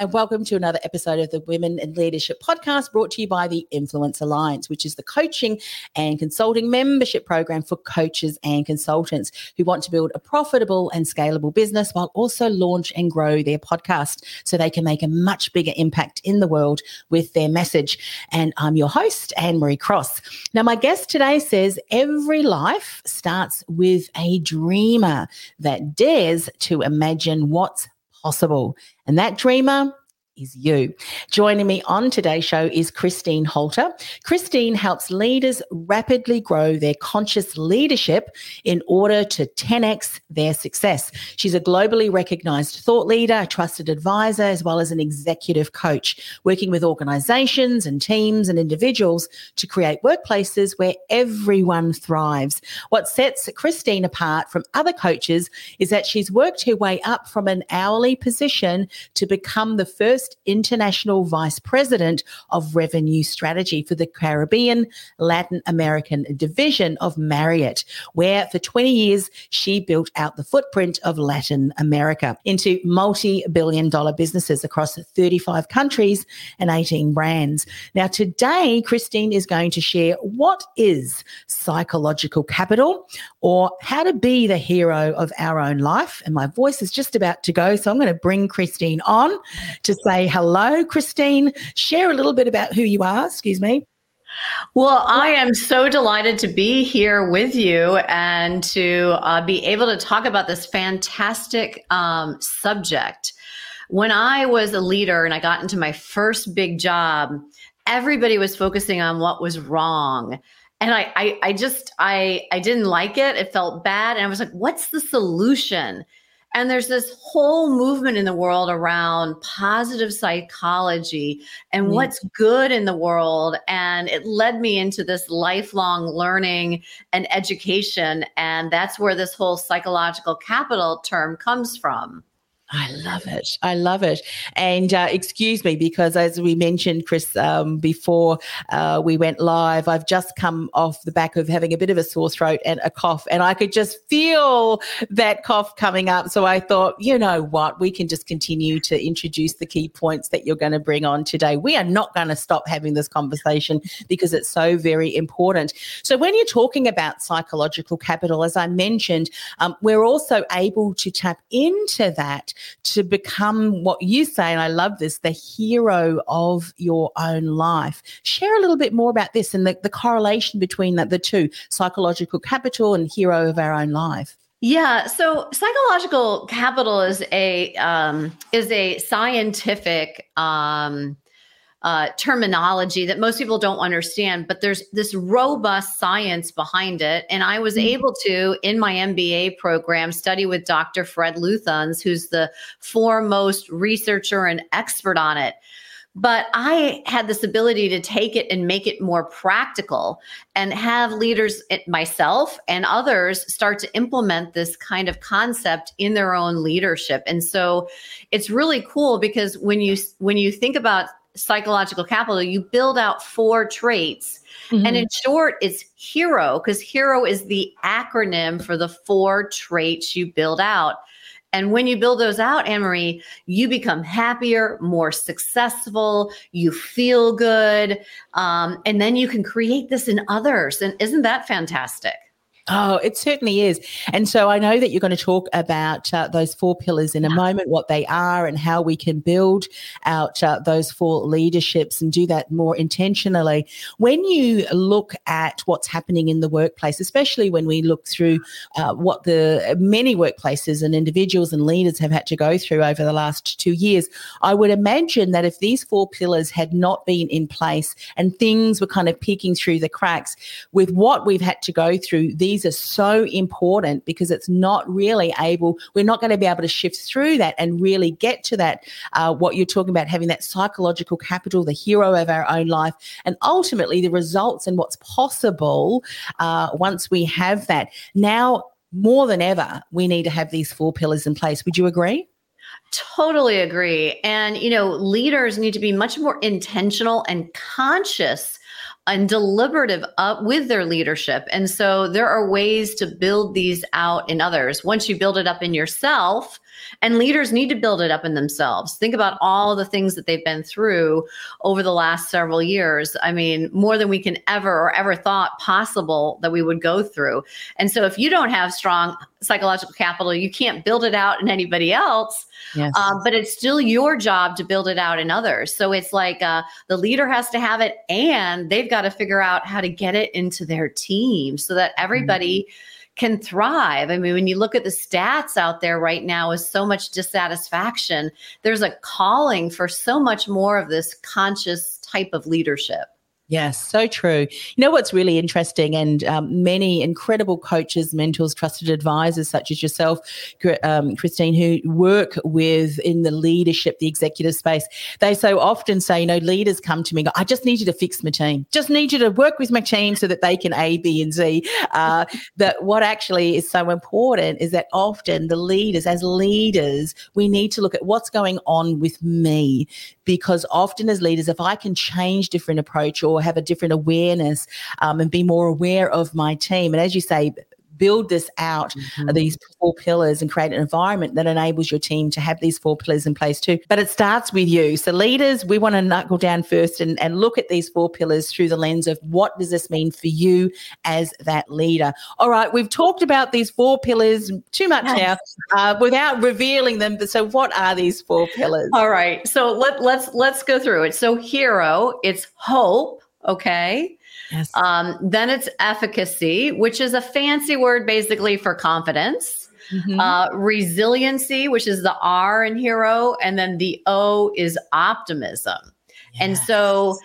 and welcome to another episode of the Women in Leadership podcast brought to you by the Influence Alliance, which is the coaching and consulting membership program for coaches and consultants who want to build a profitable and scalable business while also launch and grow their podcast so they can make a much bigger impact in the world with their message. And I'm your host, Anne Marie Cross. Now, my guest today says every life starts with a dreamer that dares to imagine what's possible. And that dreamer is you. Joining me on today's show is Christine Halter. Christine helps leaders rapidly grow their conscious leadership in order to 10x their success. She's a globally recognized thought leader, a trusted advisor, as well as an executive coach, working with organizations and teams and individuals to create workplaces where everyone thrives. What sets Christine apart from other coaches is that she's worked her way up from an hourly position to become the first first international vice president of revenue strategy for the Caribbean Latin American division of Marriott, where for 20 years she built out the footprint of Latin America into multi billion dollar businesses across 35 countries and 18 brands. Now, today, Christine is going to share what is psychological capital or how to be the hero of our own life. And my voice is just about to go, so I'm going to bring Christine on to say say hello, Christine. Share a little bit about who you are. Excuse me. Well, I am so delighted to be here with you and to uh, be able to talk about this fantastic um, subject. When I was a leader and I got into my first big job, everybody was focusing on what was wrong. And I, I, I just, I, I didn't like it. It felt bad. And I was like, what's the solution? And there's this whole movement in the world around positive psychology and mm-hmm. what's good in the world. And it led me into this lifelong learning and education. And that's where this whole psychological capital term comes from. I love it. I love it. And uh, excuse me, because as we mentioned, Chris, um, before uh, we went live, I've just come off the back of having a bit of a sore throat and a cough, and I could just feel that cough coming up. So I thought, you know what, we can just continue to introduce the key points that you're going to bring on today. We are not going to stop having this conversation because it's so very important. So when you're talking about psychological capital, as I mentioned, um, we're also able to tap into that to become what you say, and I love this, the hero of your own life. Share a little bit more about this and the, the correlation between the, the two psychological capital and hero of our own life. Yeah, so psychological capital is a um, is a scientific um, uh, terminology that most people don't understand, but there's this robust science behind it. And I was mm-hmm. able to, in my MBA program, study with Dr. Fred Luthans, who's the foremost researcher and expert on it. But I had this ability to take it and make it more practical and have leaders, eh, myself and others, start to implement this kind of concept in their own leadership. And so it's really cool because when you when you think about psychological capital, you build out four traits. Mm-hmm. And in short, it's HERO, because HERO is the acronym for the four traits you build out. And when you build those out, Anne Marie, you become happier, more successful, you feel good. Um, and then you can create this in others. And isn't that fantastic? Oh, it certainly is. And so I know that you're going to talk about uh, those four pillars in a moment, what they are, and how we can build out uh, those four leaderships and do that more intentionally. When you look at what's happening in the workplace, especially when we look through uh, what the many workplaces and individuals and leaders have had to go through over the last two years, I would imagine that if these four pillars had not been in place and things were kind of peeking through the cracks with what we've had to go through, these these are so important because it's not really able, we're not going to be able to shift through that and really get to that, uh, what you're talking about, having that psychological capital, the hero of our own life, and ultimately the results and what's possible uh, once we have that. Now, more than ever, we need to have these four pillars in place. Would you agree? Totally agree. And, you know, leaders need to be much more intentional and conscious and deliberative up with their leadership. And so there are ways to build these out in others. Once you build it up in yourself, and leaders need to build it up in themselves. Think about all the things that they've been through over the last several years. I mean, more than we can ever or ever thought possible that we would go through. And so if you don't have strong psychological capital, you can't build it out in anybody else. Yes. Um, but it's still your job to build it out in others. So it's like uh, the leader has to have it and they've got to figure out how to get it into their team so that everybody. Mm-hmm can thrive. I mean, when you look at the stats out there right now with so much dissatisfaction, there's a calling for so much more of this conscious type of leadership. Yes, so true. You know what's really interesting, and um, many incredible coaches, mentors, trusted advisors, such as yourself, um, Christine, who work with in the leadership, the executive space, they so often say, you know, leaders come to me, go, I just need you to fix my team, just need you to work with my team so that they can A, B, and Z. Uh, but what actually is so important is that often the leaders, as leaders, we need to look at what's going on with me, because often as leaders, if I can change different approach or or have a different awareness um, and be more aware of my team. And as you say, build this out, mm-hmm. these four pillars, and create an environment that enables your team to have these four pillars in place too. But it starts with you. So, leaders, we want to knuckle down first and, and look at these four pillars through the lens of what does this mean for you as that leader. All right, we've talked about these four pillars too much yes. now uh, without revealing them. But so, what are these four pillars? All right, so let, let's let's go through it. So, hero, it's hope Okay. Yes. Um, then it's efficacy, which is a fancy word basically for confidence. Mm-hmm. Uh, resiliency, which is the R in hero. And then the O is optimism. Yes. And so,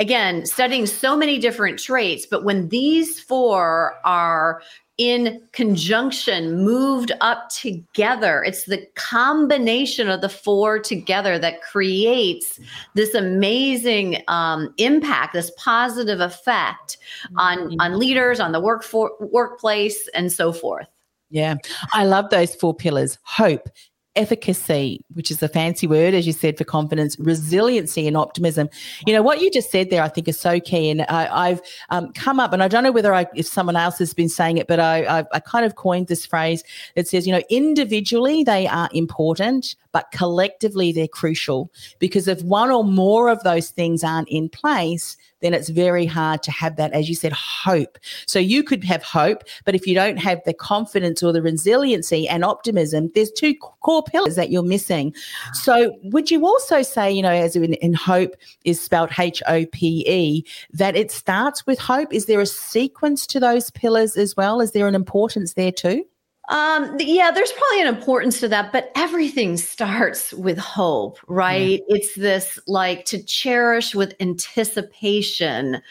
again, studying so many different traits, but when these four are in conjunction, moved up together. It's the combination of the four together that creates this amazing um, impact, this positive effect on mm-hmm. on leaders, on the work for, workplace, and so forth. Yeah, I love those four pillars: hope, efficacy, which is a fancy word, as you said, for confidence, resiliency, and optimism. You know, what you just said there, I think, is so key. And I, have um, come up, and I don't know whether I, if someone else has been saying it, but I, I, I kind of coined this phrase that says, you know, individually they are important, but collectively they're crucial because if one or more of those things aren't in place, then it's very hard to have that, as you said, hope. So you could have hope, but if you don't have the confidence or the resiliency and optimism, there's two core pillars that you're missing. So would you also say, you know, as in, in hope is spelled H O P E, that it starts with hope? Is there a sequence to those pillars as well? Is there an importance there too? Um, yeah, there's probably an importance to that, but everything starts with hope, right? Yeah. It's this like to cherish with anticipation,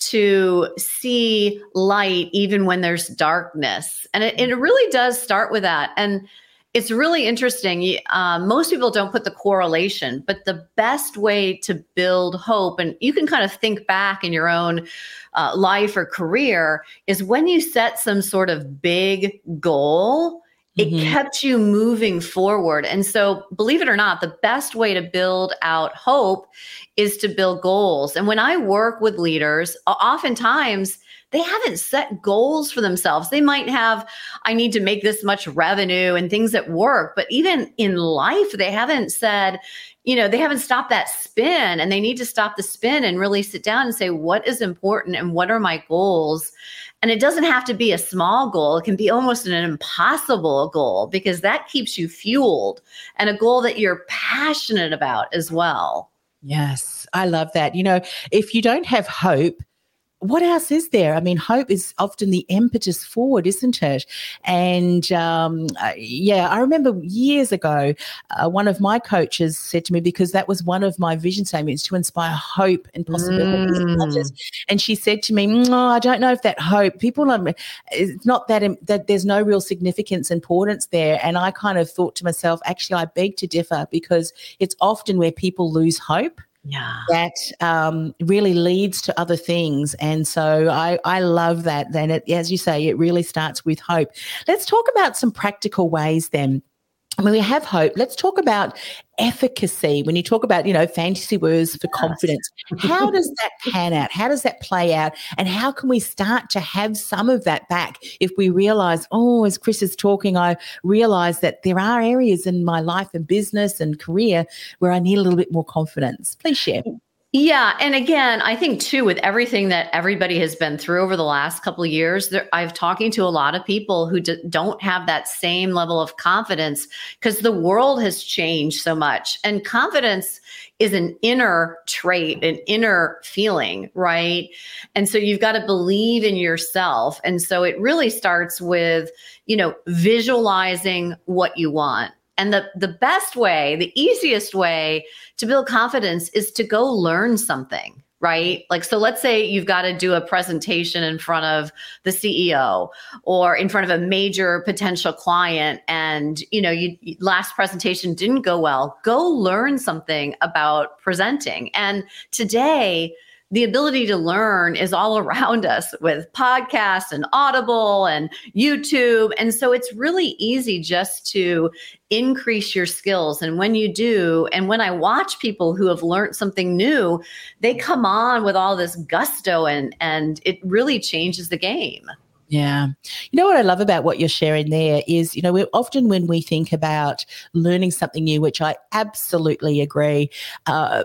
to see light even when there's darkness. And it, it really does start with that. And it's really interesting. Uh, most people don't put the correlation, but the best way to build hope, and you can kind of think back in your own uh, life or career, is when you set some sort of big goal. It mm-hmm. kept you moving forward. And so, believe it or not, the best way to build out hope is to build goals. And when I work with leaders, oftentimes they haven't set goals for themselves. They might have, I need to make this much revenue and things at work, but even in life, they haven't said, you know, they haven't stopped that spin and they need to stop the spin and really sit down and say, what is important and what are my goals? And it doesn't have to be a small goal, it can be almost an impossible goal because that keeps you fueled and a goal that you're passionate about as well. Yes, I love that. You know, if you don't have hope, what else is there? I mean, hope is often the impetus forward, isn't it? And um, yeah, I remember years ago, uh, one of my coaches said to me, because that was one of my vision statements to inspire hope and possibilities. Mm. And she said to me, no, I don't know if that hope, people are, it's not that, that there's no real significance, importance there. And I kind of thought to myself, actually, I beg to differ because it's often where people lose hope yeah. that um, really leads to other things. And so I, I love that. Then, as you say, it really starts with hope. Let's talk about some practical ways then when we have hope, let's talk about efficacy. When you talk about, you know, fantasy words for confidence, how does that pan out? How does that play out? And how can we start to have some of that back if we realize, oh, as Chris is talking, I realize that there are areas in my life and business and career where I need a little bit more confidence. Please share. Yeah, and again, I think too with everything that everybody has been through over the last couple of years, there, I've talking to a lot of people who d- don't have that same level of confidence because the world has changed so much, and confidence is an inner trait, an inner feeling, right? And so you've got to believe in yourself, and so it really starts with you know visualizing what you want and the, the best way, the easiest way to build confidence is to go learn something, right? Like, so let's say you've got to do a presentation in front of the CEO or in front of a major potential client. And, you know, you last presentation didn't go well. Go learn something about presenting. And today, the ability to learn is all around us with podcasts and Audible and YouTube. And so it's really easy just to increase your skills. And when you do, and when I watch people who have learned something new, they come on with all this gusto and and it really changes the game. Yeah. You know what I love about what you're sharing there is, you know, we often when we think about learning something new, which I absolutely agree, uh,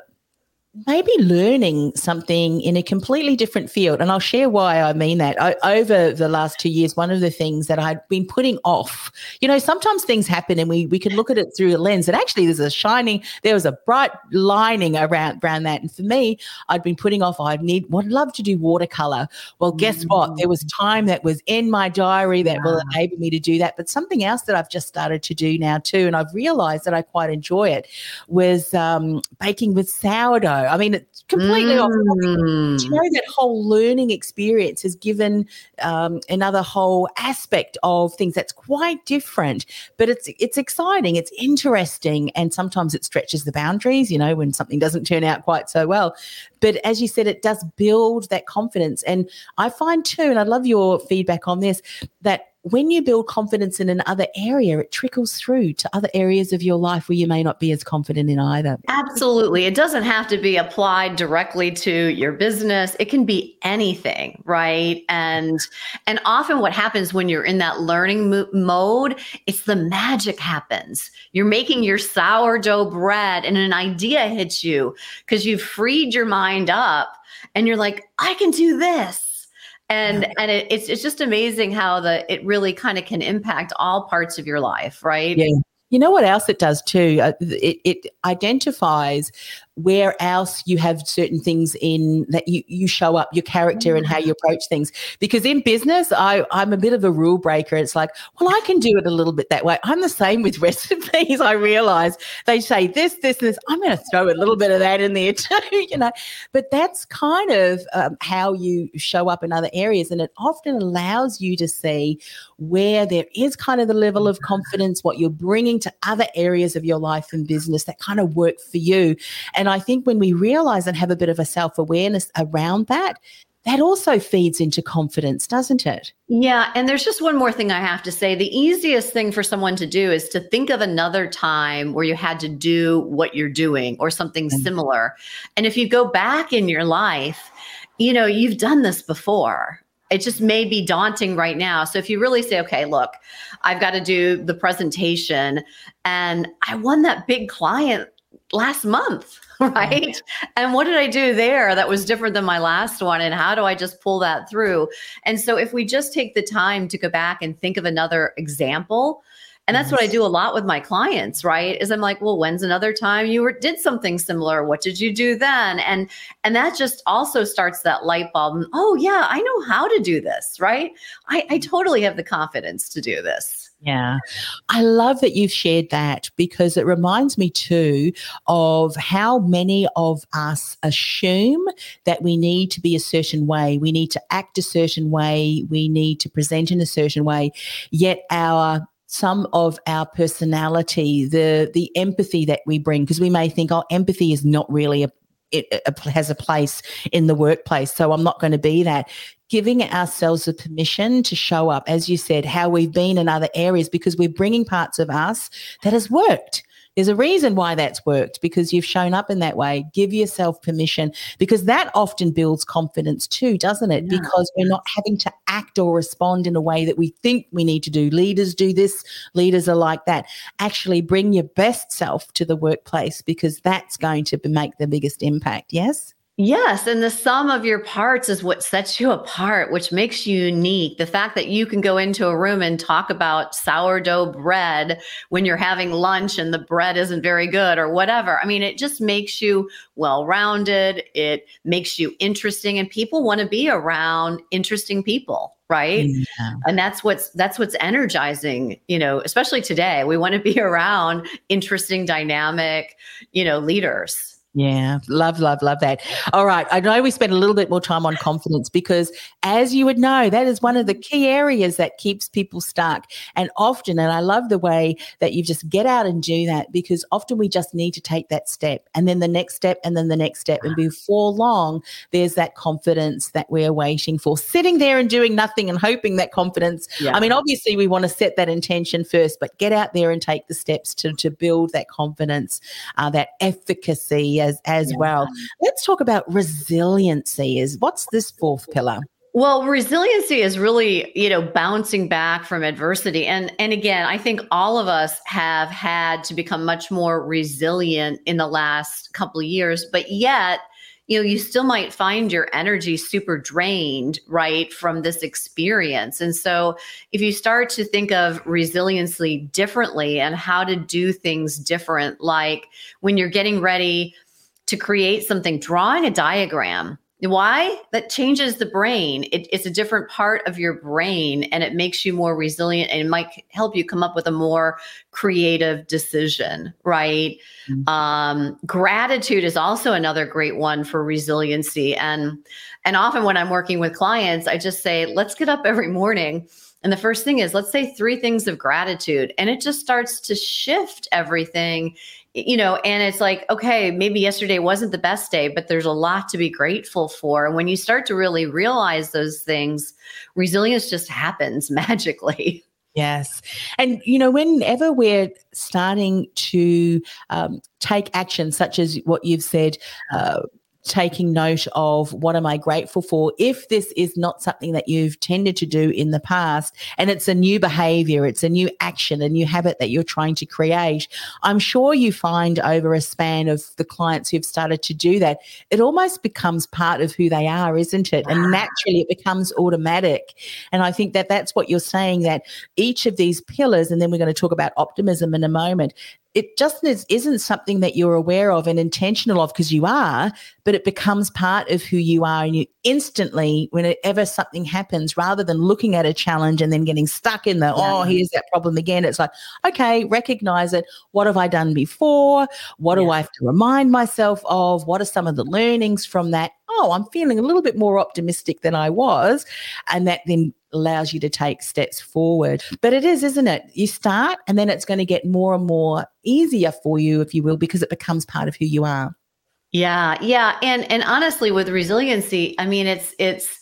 maybe learning something in a completely different field. And I'll share why I mean that. I, over the last two years, one of the things that I'd been putting off, you know, sometimes things happen and we, we can look at it through a lens. And actually, there's a shining, there was a bright lining around, around that. And for me, I'd been putting off, I'd need, would love to do watercolor. Well, guess mm. what? There was time that was in my diary that will enable me to do that. But something else that I've just started to do now too, and I've realized that I quite enjoy it, was um, baking with sourdough. I mean, it's completely mm. off you know that whole learning experience has given um, another whole aspect of things that's quite different, but it's it's exciting, it's interesting, and sometimes it stretches the boundaries. You know, when something doesn't turn out quite so well. But as you said, it does build that confidence, and I find too, and I love your feedback on this that when you build confidence in another area, it trickles through to other areas of your life where you may not be as confident in either. Absolutely. It doesn't have to be applied directly to your business. It can be anything, right? And and often what happens when you're in that learning mo- mode, it's the magic happens. You're making your sourdough bread and an idea hits you because you've freed your mind up and you're like, I can do this and yeah. and it, it's it's just amazing how the it really kind of can impact all parts of your life right? Yeah. You know what else it does too? Uh, it, it identifies where else you have certain things in that you, you show up your character and how you approach things. Because in business I, i'm a bit of a rule breaker. It's like well i can do it a little bit that way. I'm the same with recipes i realize. They say this this and this. I'm going to throw a little bit of that in there too you know. But that's kind of um, how you show up in other areas and it often allows you to see where there is kind of the level of confidence what you're bringing to other areas of your life and business that kind of work for you. And and I think when we realize and have a bit of a self awareness around that, that also feeds into confidence, doesn't it? Yeah. And there's just one more thing I have to say. The easiest thing for someone to do is to think of another time where you had to do what you're doing or something mm-hmm. similar. And if you go back in your life, you know, you've done this before. It just may be daunting right now. So if you really say, okay, look, I've got to do the presentation and I won that big client last month, right? And what did I do there that was different than my last one? And how do I just pull that through? And so if we just take the time to go back and think of another example, and that's what I mm-hmm. do a lot with my clients, right? Is I'm like, well, when's another time you were, did something similar? What did you do then? And and that just also starts that light bulb. Oh yeah, I know how to do this, right? I, I mm-hmm. totally have the confidence to do this. Yeah. I love that you've shared that because it reminds me too of how many of us assume that we need to be a certain way, we need to act a certain way, we need to present in a certain way, yet our some of our personality, the the empathy that we bring, because we may think, oh, empathy is not really a it, has a place in the workplace. So I'm not going to be that. Giving ourselves the permission to show up, as you said, how we've been in other areas, because we're bringing parts of us that has worked. There's a reason why that's worked because you've shown up in that way. Give yourself permission because that often builds confidence too, doesn't it? Yeah. Because we're not having to act or respond in a way that we think we need to do. Leaders do this, leaders are like that. Actually, bring your best self to the workplace because that's going to make the biggest impact. Yes? Yes, and the sum of your parts is what sets you apart, which makes you unique. The fact that you can go into a room and talk about sourdough bread when you're having lunch and the bread isn't very good or whatever. I mean, it just makes you well-rounded. It makes you interesting and people want to be around interesting people right yeah. and that's what's that's what's energizing you know especially today we want to be around interesting dynamic you know leaders yeah, love, love, love that. All right. I know we spent a little bit more time on confidence because, as you would know, that is one of the key areas that keeps people stuck. And often, and I love the way that you just get out and do that because often we just need to take that step and then the next step and then the next step. And before long, there's that confidence that we're waiting for, sitting there and doing nothing and hoping that confidence. Yeah. I mean, obviously, we want to set that intention first, but get out there and take the steps to, to build that confidence, uh, that efficacy as as yeah. well. Let's talk about resiliency. Is what's this fourth pillar? Well, resiliency is really, you know, bouncing back from adversity. And and again, I think all of us have had to become much more resilient in the last couple of years, but yet you know, you still might find your energy super drained, right, from this experience. And so, if you start to think of resiliency differently and how to do things different, like when you're getting ready to create something, drawing a diagram. Why? That changes the brain. It, it's a different part of your brain and it makes you more resilient and it might help you come up with a more creative decision, right? Mm-hmm. Um, gratitude is also another great one for resiliency. And and often when I'm working with clients, I just say, let's get up every morning. And the first thing is, let's say three things of gratitude. And it just starts to shift everything you know, and it's like, okay, maybe yesterday wasn't the best day, but there's a lot to be grateful for. And when you start to really realize those things, resilience just happens magically. Yes. And, you know, whenever we're starting to um, take action, such as what you've said, uh, taking note of what am I grateful for if this is not something that you've tended to do in the past and it's a new behavior, it's a new action, a new habit that you're trying to create. I'm sure you find over a span of the clients who've started to do that, it almost becomes part of who they are, isn't it? And ah. naturally it becomes automatic. And I think that that's what you're saying that each of these pillars, and then we're going to talk about optimism in a moment, it just is, isn't something that you're aware of and intentional of because you are, but it becomes part of who you are. And you instantly, whenever something happens, rather than looking at a challenge and then getting stuck in the, oh, yeah. oh, here's that problem again, it's like, okay, recognize it. What have I done before? What yeah. do I have to remind myself of? What are some of the learnings from that? Oh, I'm feeling a little bit more optimistic than I was. And that then allows you to take steps forward. But it is, isn't it? You start and then it's going to get more and more easier for you, if you will, because it becomes part of who you are. Yeah, yeah. And and honestly, with resiliency, I mean it's it's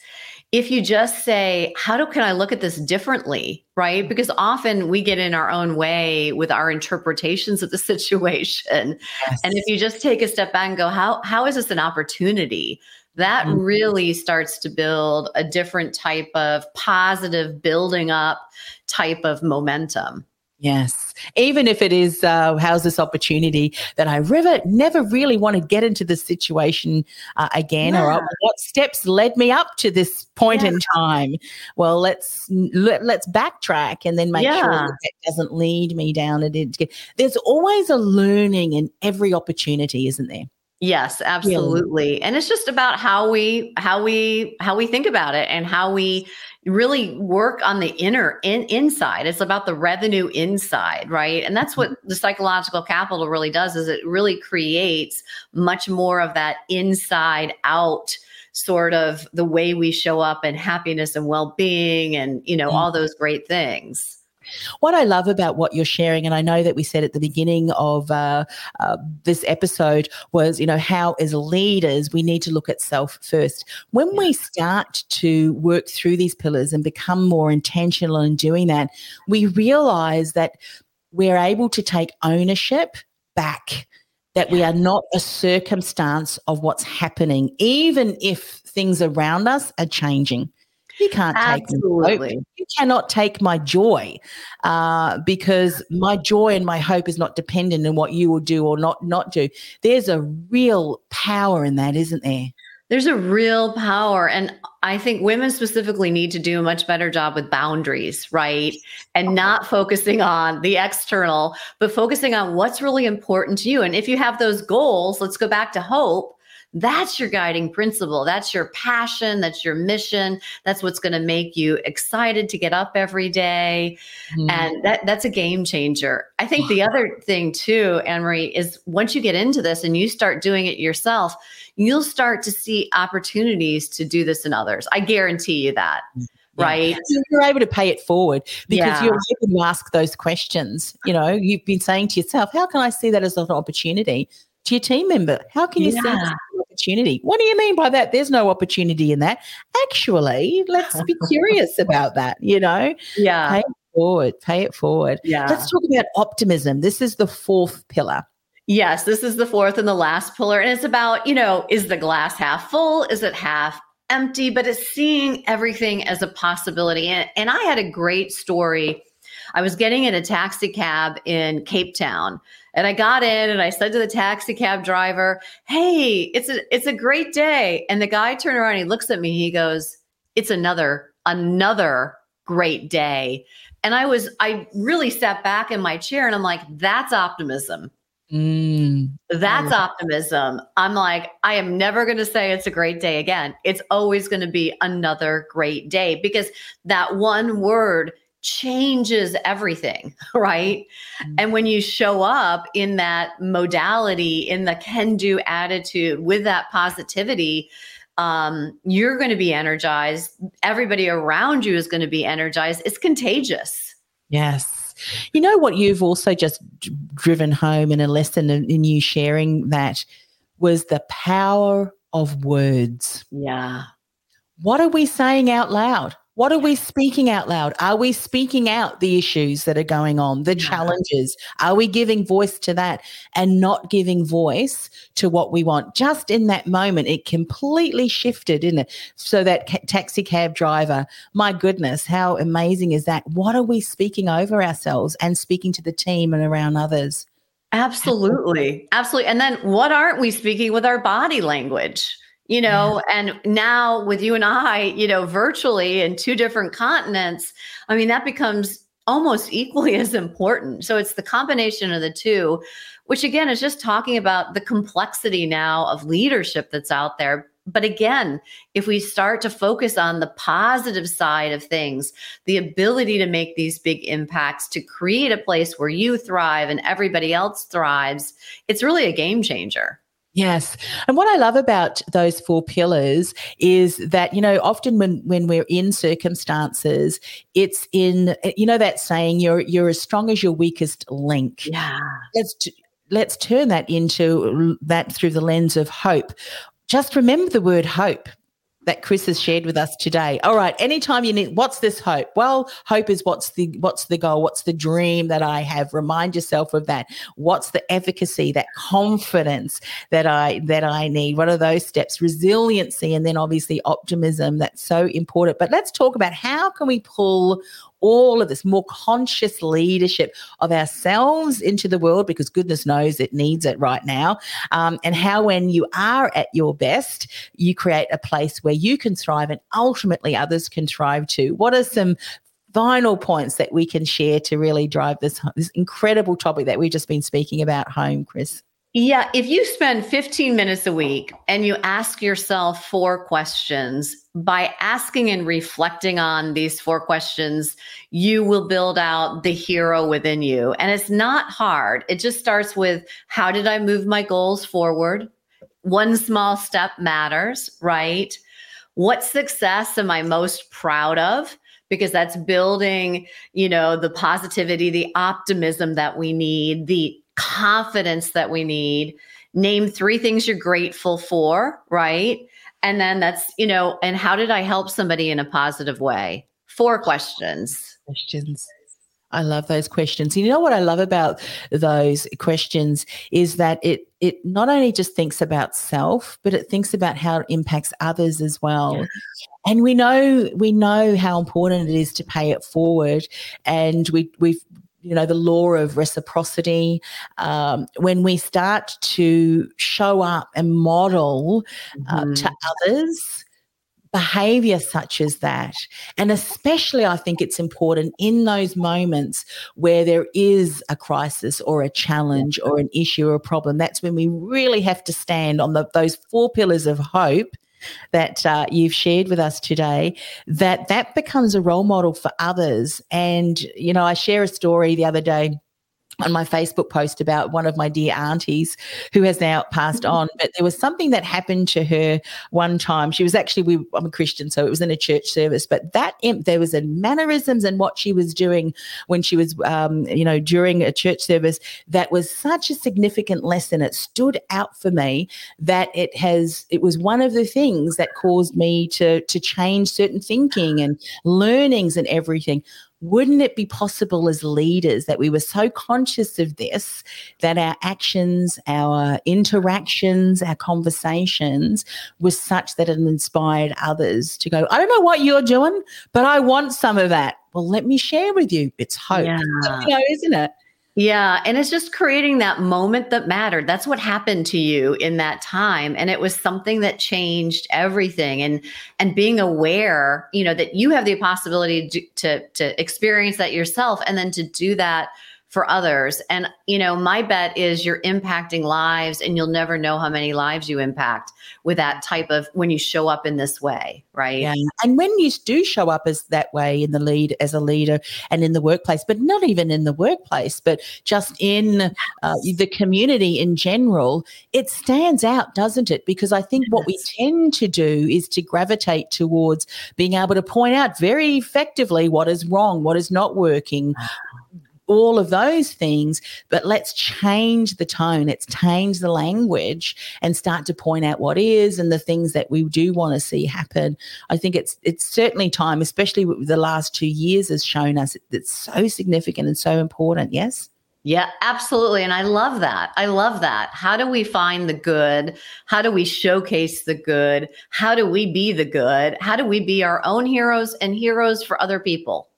if you just say, how do can I look at this differently? Right? Because often we get in our own way with our interpretations of the situation. Yes. And if you just take a step back and go, how how is this an opportunity? That mm-hmm. really starts to build a different type of positive building up type of momentum Yes. Even if it is, uh, how's this opportunity that I never, never really want to get into this situation uh, again, yeah. or what steps led me up to this point yeah. in time? Well, let's let, us let us backtrack and then make yeah. sure that, that doesn't lead me down. It, there's always a learning in every opportunity, isn't there? Yes, absolutely. And it's just about how we how we how we think about it and how we really work on the inner in inside it's about the revenue inside right and that's what mm-hmm. the psychological capital really does is it really creates much more of that inside out sort of the way we show up and happiness and well-being and you know mm-hmm. all those great things what I love about what you're sharing, and I know that we said at the beginning of uh, uh, this episode, was you know how as leaders we need to look at self first. When yeah. we start to work through these pillars and become more intentional in doing that, we realize that we're able to take ownership back. That we are not a circumstance of what's happening, even if things around us are changing. You can't Absolutely. take You cannot take my joy uh, because my joy and my hope is not dependent on what you will do or not not do. There's a real power in that, isn't there? There's a real power. And I think women specifically need to do a much better job with boundaries, right? And not focusing on the external, but focusing on what's really important to you. And if you have those goals, let's go back to hope that's your guiding principle. That's your passion. That's your mission. That's what's going to make you excited to get up every day. Mm. And that, that's a game changer. I think the other thing too, Anne Marie, is once you get into this and you start doing it yourself, you'll start to see opportunities to do this in others. I guarantee you that. Mm. Right. You're able to pay it forward because yeah. you're able to ask those questions. You know, you've been saying to yourself, how can I see that as an opportunity? To your team member, how can you yeah. see opportunity. What do you mean by that? There's no opportunity in that. Actually, let's be curious about that, you know? Yeah. Pay it forward, pay it forward. Yeah. Let's talk about optimism. This is the fourth pillar. Yes, this is the fourth and the last pillar. And it's about, you know, is the glass half full? Is it half empty? But it's seeing everything as a possibility. And, and I had a great story. I was getting in a taxi cab in Cape Town and I got in and I said to the taxi cab driver, "Hey, it's a it's a great day." And the guy turned around he looks at me. He goes, "It's another another great day." And I was I really sat back in my chair and I'm like, "That's optimism." Mm. That's optimism. I'm like, I am never going to say it's a great day again. It's always going to be another great day because that one word changes everything, right? Mm-hmm. And when you show up in that modality, in the can do attitude with that positivity, um, you're going to be energized. Everybody around you is going to be energized. It's contagious. Yes. You know what you've also just driven home in a lesson in, in you sharing that was the power of words. Yeah. What are we saying out loud? What are we speaking out loud? Are we speaking out the issues that are going on, the mm-hmm. challenges? Are we giving voice to that and not giving voice to what we want? Just in that moment, it completely shifted, in it? So that ca- taxi cab driver, my goodness, how amazing is that? What are we speaking over ourselves and speaking to the team and around others? Absolutely. Absolutely. And then what aren't we speaking with our body language? You know yeah. and now with you and i you know virtually in two different continents i mean that becomes almost equally as important so it's the combination of the two which again is just talking about the complexity now of leadership that's out there but again, if we start to focus on the positive side of things, the ability to make these big impacts, to create a place where you thrive and everybody else thrives, it's really a game changer. Yes. And what I love about those four pillars is that, you know, often when, when we're in circumstances, it's in, you know, that saying, you're, you're as strong as your weakest link. Yeah. Let's, let's turn that into that through the lens of hope. Just remember the word hope that Chris has shared with us today. All right, anytime you need what's this hope? Well, hope is what's the what's the goal? What's the dream that I have? Remind yourself of that. What's the efficacy, that confidence that I that I need? What are those steps? Resiliency and then obviously optimism that's so important. But let's talk about how can we pull all of this more conscious leadership of ourselves into the world because goodness knows it needs it right now. Um, and how, when you are at your best, you create a place where you can thrive and ultimately others can thrive too. What are some final points that we can share to really drive this, this incredible topic that we've just been speaking about home, Chris? Yeah, if you spend 15 minutes a week and you ask yourself four questions, by asking and reflecting on these four questions, you will build out the hero within you. And it's not hard. It just starts with how did I move my goals forward? One small step matters, right? What success am I most proud of? Because that's building, you know, the positivity, the optimism that we need, the confidence that we need. Name three things you're grateful for, right? And then that's, you know, and how did I help somebody in a positive way? Four questions. Questions. I love those questions. You know what I love about those questions is that it it not only just thinks about self, but it thinks about how it impacts others as well. Yeah. And we know we know how important it is to pay it forward. And we we've you know the law of reciprocity um, when we start to show up and model uh, mm-hmm. to others behavior such as that and especially i think it's important in those moments where there is a crisis or a challenge or an issue or a problem that's when we really have to stand on the, those four pillars of hope that uh, you've shared with us today, that that becomes a role model for others. And, you know, I share a story the other day on my Facebook post about one of my dear aunties who has now passed mm-hmm. on. But there was something that happened to her one time. She was actually, we, I'm a Christian, so it was in a church service. But that imp there was a mannerisms and what she was doing when she was, um, you know, during a church service that was such a significant lesson. It stood out for me that it has. It was one of the things that caused me to to change certain thinking and learnings and everything wouldn't it be possible as leaders that we were so conscious of this that our actions, our interactions, our conversations were such that it inspired others to go, I don't know what you're doing, but I want some of that. Well, let me share with you. It's hope, yeah. you know, isn't it? Yeah. And it's just creating that moment that mattered. That's what happened to you in that time. And it was something that changed everything. And and being aware, you know, that you have the possibility to, to, to experience that yourself and then to do that for others. And, you know, my bet is you're impacting lives and you'll never know how many lives you impact with that type of when you show up in this way, right? Yeah. And when you do show up as that way in the lead as a leader and in the workplace, but not even in the workplace, but just in uh, the community in general, it stands out, doesn't it? Because I think yes. what we tend to do is to gravitate towards being able to point out very effectively what is wrong, what is not working all of those things, but let's change the tone. Let's change the language and start to point out what is and the things that we do want to see happen. I think it's it's certainly time, especially the last two years has shown us it's so significant and so important. Yes. Yeah, absolutely. And I love that. I love that. How do we find the good? How do we showcase the good? How do we be the good? How do we be our own heroes and heroes for other people?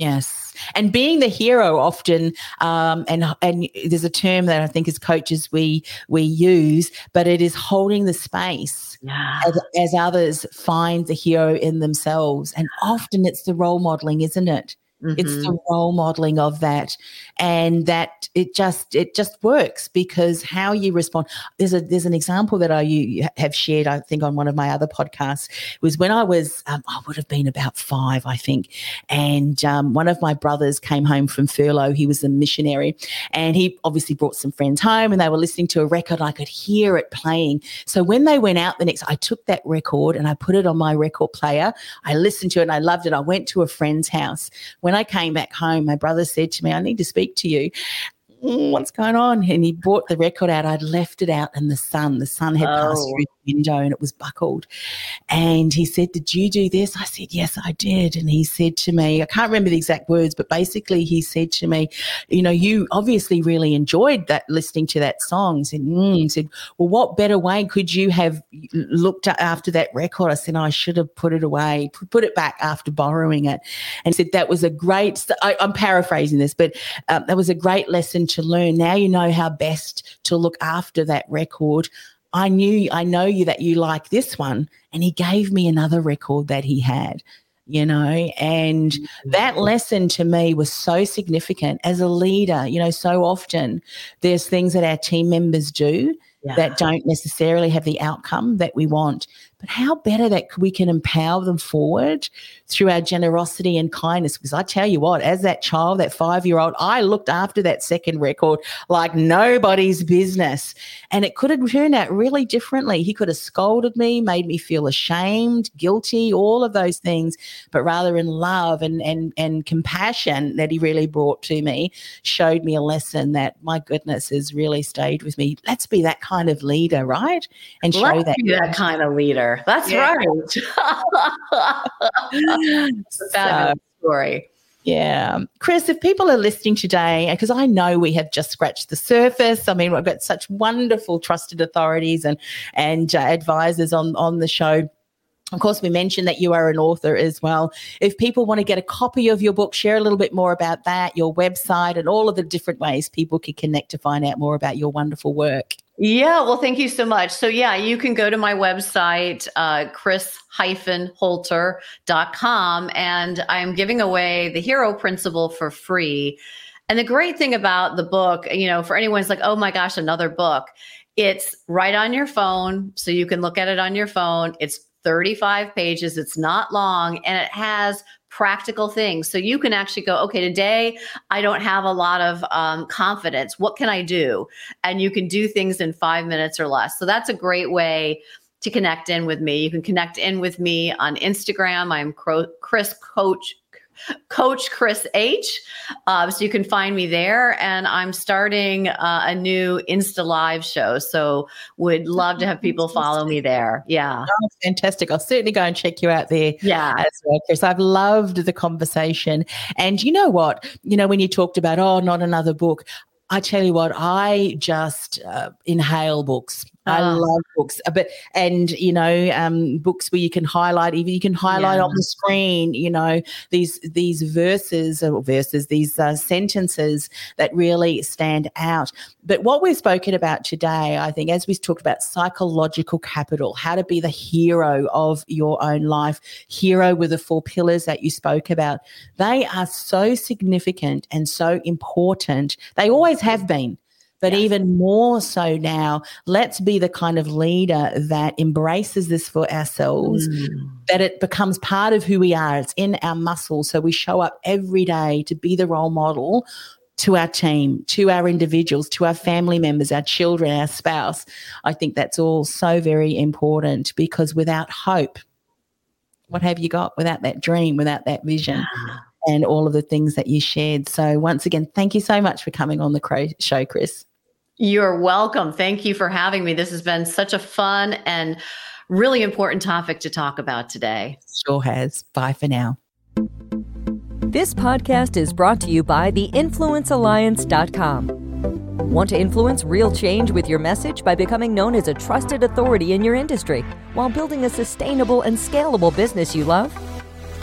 Yes, and being the hero often, um, and and there's a term that I think as coaches we we use, but it is holding the space yes. as, as others find the hero in themselves, and often it's the role modeling, isn't it? Mm-hmm. It's the mm-hmm. role modeling of that, and that it just it just works because how you respond. There's a there's an example that I you have shared, I think, on one of my other podcasts. Was when I was um, I would have been about five, I think, and um, one of my brothers came home from furlough. He was a missionary, and he obviously brought some friends home, and they were listening to a record. I could hear it playing. So when they went out the next, I took that record and I put it on my record player. I listened to it and I loved it. I went to a friend's house. When when I came back home, my brother said to me, I need to speak to you. "Mm, what's going on? And he brought the record out. I'd left it out in the sun. The sun had passed Oh. through the window and it was buckled. And he said, Did you do this? I said, Yes, I did. And he said to me, I can't remember the exact words, but basically he said to me, You know, you obviously really enjoyed that listening to that song. He said, mm. Said, Well, what better way could you have looked after that record? I said, I should have put it away, put it back after borrowing it. And he said, That was a great, I, I'm paraphrasing this, but um, that was a great lesson to learn. Now you know how best to look after that record. I knew, I know you that you like this one. And he gave me another record that he had, you know, and mm-hmm. that lesson to me was so significant as a leader. You know, so often there's things that our team members do Yeah. that don't necessarily have the outcome that we want. But how better that we can empower them forward through our generosity and kindness. Because I tell you what, as that child, that five year old, I looked after that second record like nobody's business. And it could have turned out really differently. He could have scolded me, made me feel ashamed, guilty, all of those things. But rather in love and and and compassion that he really brought to me, showed me a lesson that my goodness has really stayed with me. Let's be that kind of leader, right? And show Let's that. be that kind of leader. That's Yeah. right. A fabulous story. Yeah. Chris, if people are listening today, because I know we have just scratched the surface. I mean, we've got such wonderful trusted authorities and and uh, advisors on on the show. Of course, we mentioned that you are an author as well. If people want to get a copy of your book, share a little bit more about that, your website, and all of the different ways people can connect to find out more about your wonderful work. Yeah, well, thank you so much. So, yeah, you can go to my website, uh, chris-holter.com, and I'm giving away the hero principle for free. And the great thing about the book, you know, for anyone who's like, oh my gosh, another book, it's right on your phone. So you can look at it on your phone. It's 35 pages, it's not long, and it has practical things. So you can actually go, okay, today I don't have a lot of um, confidence. What can I do? And you can do things in five minutes or less. So that's a great way to connect in with me. You can connect in with me on Instagram. I'm Chris Coach. Coach Chris H. Uh, so you can find me there. And I'm starting uh, a new Insta Live show. So would love to have people follow me there. Yeah. Oh, fantastic. I'll certainly go and check you out there. Yeah. as well, Chris. I've loved the conversation. And you know what? You know, when you talked about, oh, not another book, I tell you what, I just uh, inhale books. I Ah. love books, Uh, but and you know, um, books where you can highlight, even you can highlight Yeah. on the screen. You know, these these verses or verses, these uh, sentences that really stand out. But what we've spoken about today, I think, as we talked about psychological capital, how to be the hero of your own life, hero with the four pillars that you spoke about, they are so significant and so important. They always have been. But Yes. even more so now, let's be the kind of leader that embraces this for ourselves, mm. that it becomes part of who we are. It's in our muscles. So we show up every day to be the role model to our team, to our individuals, to our family members, our children, our spouse. I think that's all so very important because without hope, what have you got without that dream, without that vision? And all of the things that you shared. So, once again, thank you so much for coming on the show, Chris. You're welcome. Thank you for having me. This has been such a fun and really important topic to talk about today. Sure has. Bye for now. This podcast is brought to you by theinfluencealliance.com. Want to influence real change with your message by becoming known as a trusted authority in your industry while building a sustainable and scalable business you love?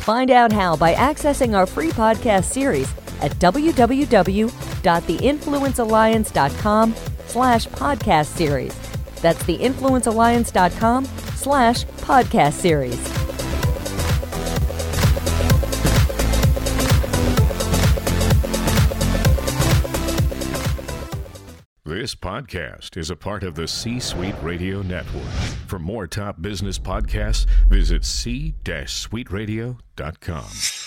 Find out how by accessing our free podcast series at www.theinfluencealliance.com slash podcast series. That's theinfluencealliance.com slash podcast series. This podcast is a part of the C Suite Radio Network. For more top business podcasts, visit c-suiteradio.com.